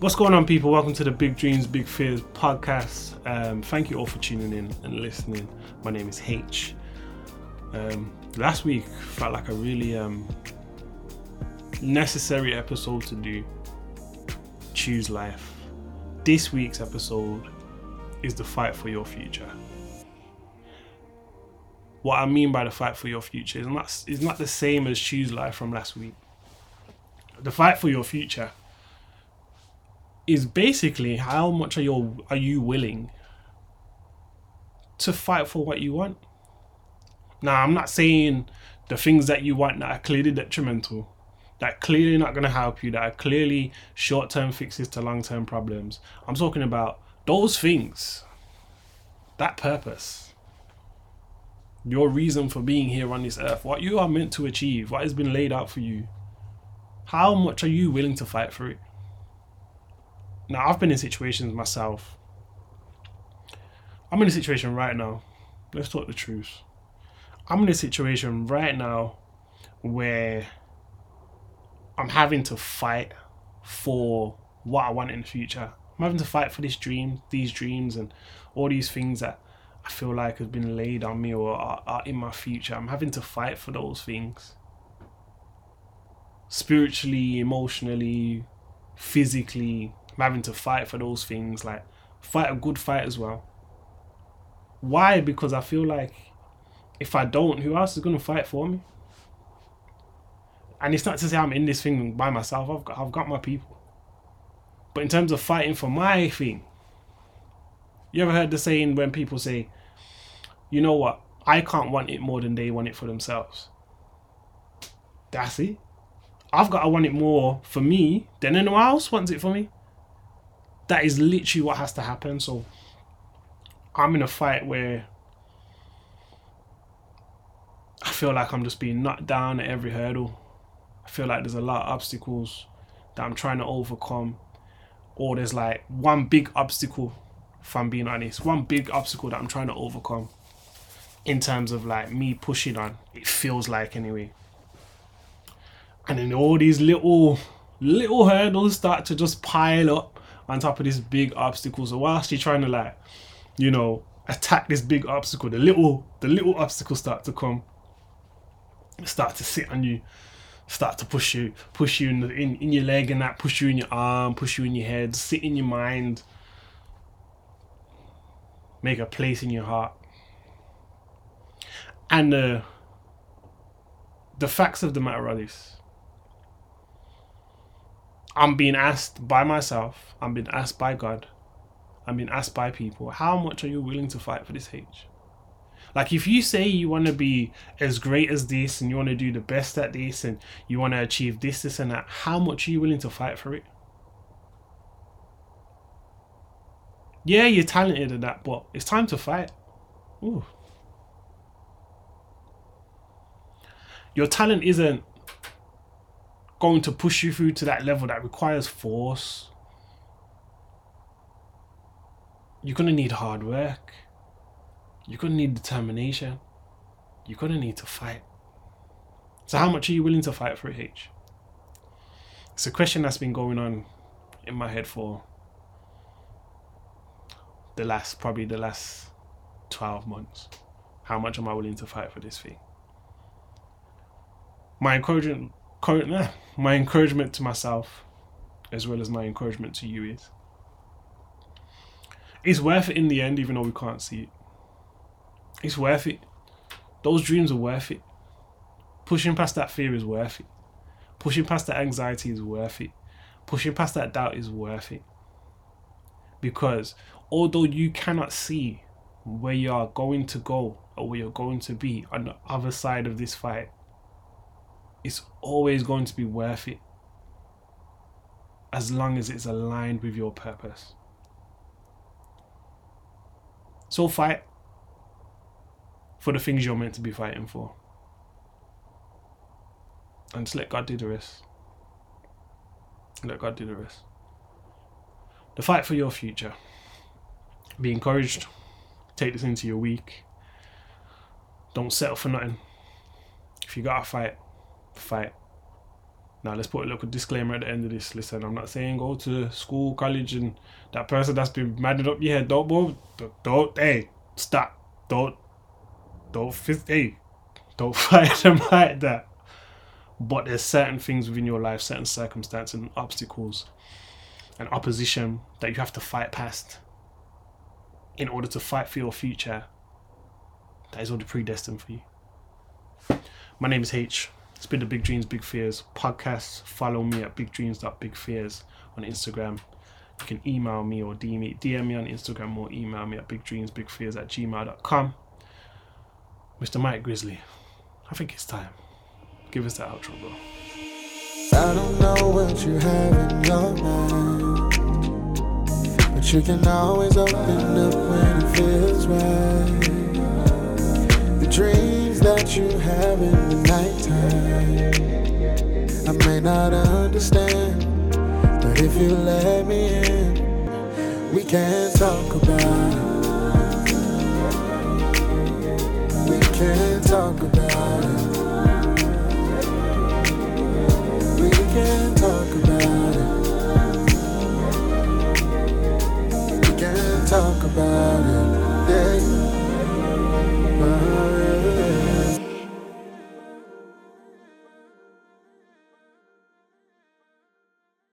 What's going on, people? Welcome to the Big Dreams, Big Fears podcast. Um, thank you all for tuning in and listening. My name is H. Um, last week felt like a really um, necessary episode to do. Choose life. This week's episode is the fight for your future. What I mean by the fight for your future is not, is not the same as choose life from last week. The fight for your future is basically how much are you are you willing to fight for what you want. Now, I'm not saying the things that you want that are clearly detrimental, that are clearly not going to help you, that are clearly short-term fixes to long-term problems. I'm talking about those things, that purpose, your reason for being here on this earth, what you are meant to achieve, what has been laid out for you. How much are you willing to fight for it? Now, I've been in situations myself. I'm in a situation right now. Let's talk the truth. I'm in a situation right now where I'm having to fight for what I want in the future. I'm having to fight for this dream, these dreams, and all these things that I feel like has been laid on me or are, are in my future. I'm having to fight for those things. Spiritually, emotionally, physically, I'm having to fight for those things, like fight a good fight as well. Why? Because I feel like if I don't, who else is gonna fight for me? And it's not to say I'm in this thing by myself. I've got I've got my people. But in terms of fighting for my thing, you ever heard the saying when people say, you know what, I can't want it more than they want it for themselves. That's it. I've got to want it more for me than anyone else wants it for me that is literally what has to happen. So I'm in a fight where I feel like I'm just being knocked down at every hurdle. I feel like there's a lot of obstacles that I'm trying to overcome. Or there's like one big obstacle, if I'm being honest, one big obstacle that I'm trying to overcome in terms of like me pushing on. It feels like anyway. And then all these little little hurdles start to just pile up on top of this big obstacle. So whilst you're trying to like, you know, attack this big obstacle, the little the little obstacles start to come, start to sit on you, start to push you, push you in, the, in in your leg and that, push you in your arm, push you in your head, sit in your mind, make a place in your heart. And uh, the facts of the matter are this I'm being asked by myself, I'm being asked by God, I'm being asked by people, how much are you willing to fight for this H? Like if you say you want to be as great as this and you want to do the best at this and you want to achieve this, this and that, how much are you willing to fight for it? Yeah, you're talented at that, but it's time to fight. Ooh. Your talent isn't going to push you through to that level that requires force. You're gonna need hard work. You're gonna need determination. You're gonna need to fight. So, how much are you willing to fight for it, H? It's a question that's been going on in my head for the last, probably the last 12 months. How much am I willing to fight for this thing? My encouragement my encouragement to myself, as well as my encouragement to you, is it's worth it in the end, even though we can't see it. It's worth it. Those dreams are worth it. Pushing past that fear is worth it. Pushing past that anxiety is worth it. Pushing past that doubt is worth it. Because although you cannot see where you are going to go or where you're going to be on the other side of this fight, it's always going to be worth it as long as it's aligned with your purpose. So fight for the things you're meant to be fighting for. And just let God do the rest. Let God do the rest. The fight for your future. Be encouraged. Take this into your week. Don't settle for nothing. If you gotta fight, fight. Now let's put a little disclaimer at the end of this. Listen, I'm not saying go to school, college, and that person that's been maddened up your head. Don't move. Don't, don't hey, stop. Don't don't hey, don't fight them like that. But there's certain things within your life, certain circumstances and obstacles and opposition that you have to fight past in order to fight for your future. That is already predestined for you. My name is H. It's been the Big Dreams, Big Fears podcast. Follow me at bigdreams.bigfears on Instagram. You can email me or DM me, DM me on Instagram or email me at bigdreamsbigfears at gmail.com. Mr. Mike Grizzly, I think it's time. Give us the outro, bro. I don't know what you have in your mind, but you can always open up when it feels right. The dreams that you have in the nighttime, I may not understand, but if you let me in, we can talk about it. We can talk about it. We can talk about it. We can talk about